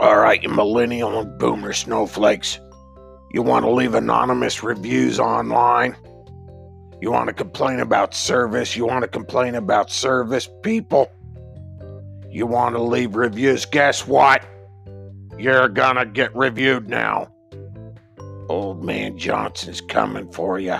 All right, you millennial and boomer snowflakes. You want to leave anonymous reviews online? You want to complain about service? You want to complain about service people? You want to leave reviews? Guess what? You're gonna get reviewed now. Old man Johnson's coming for you.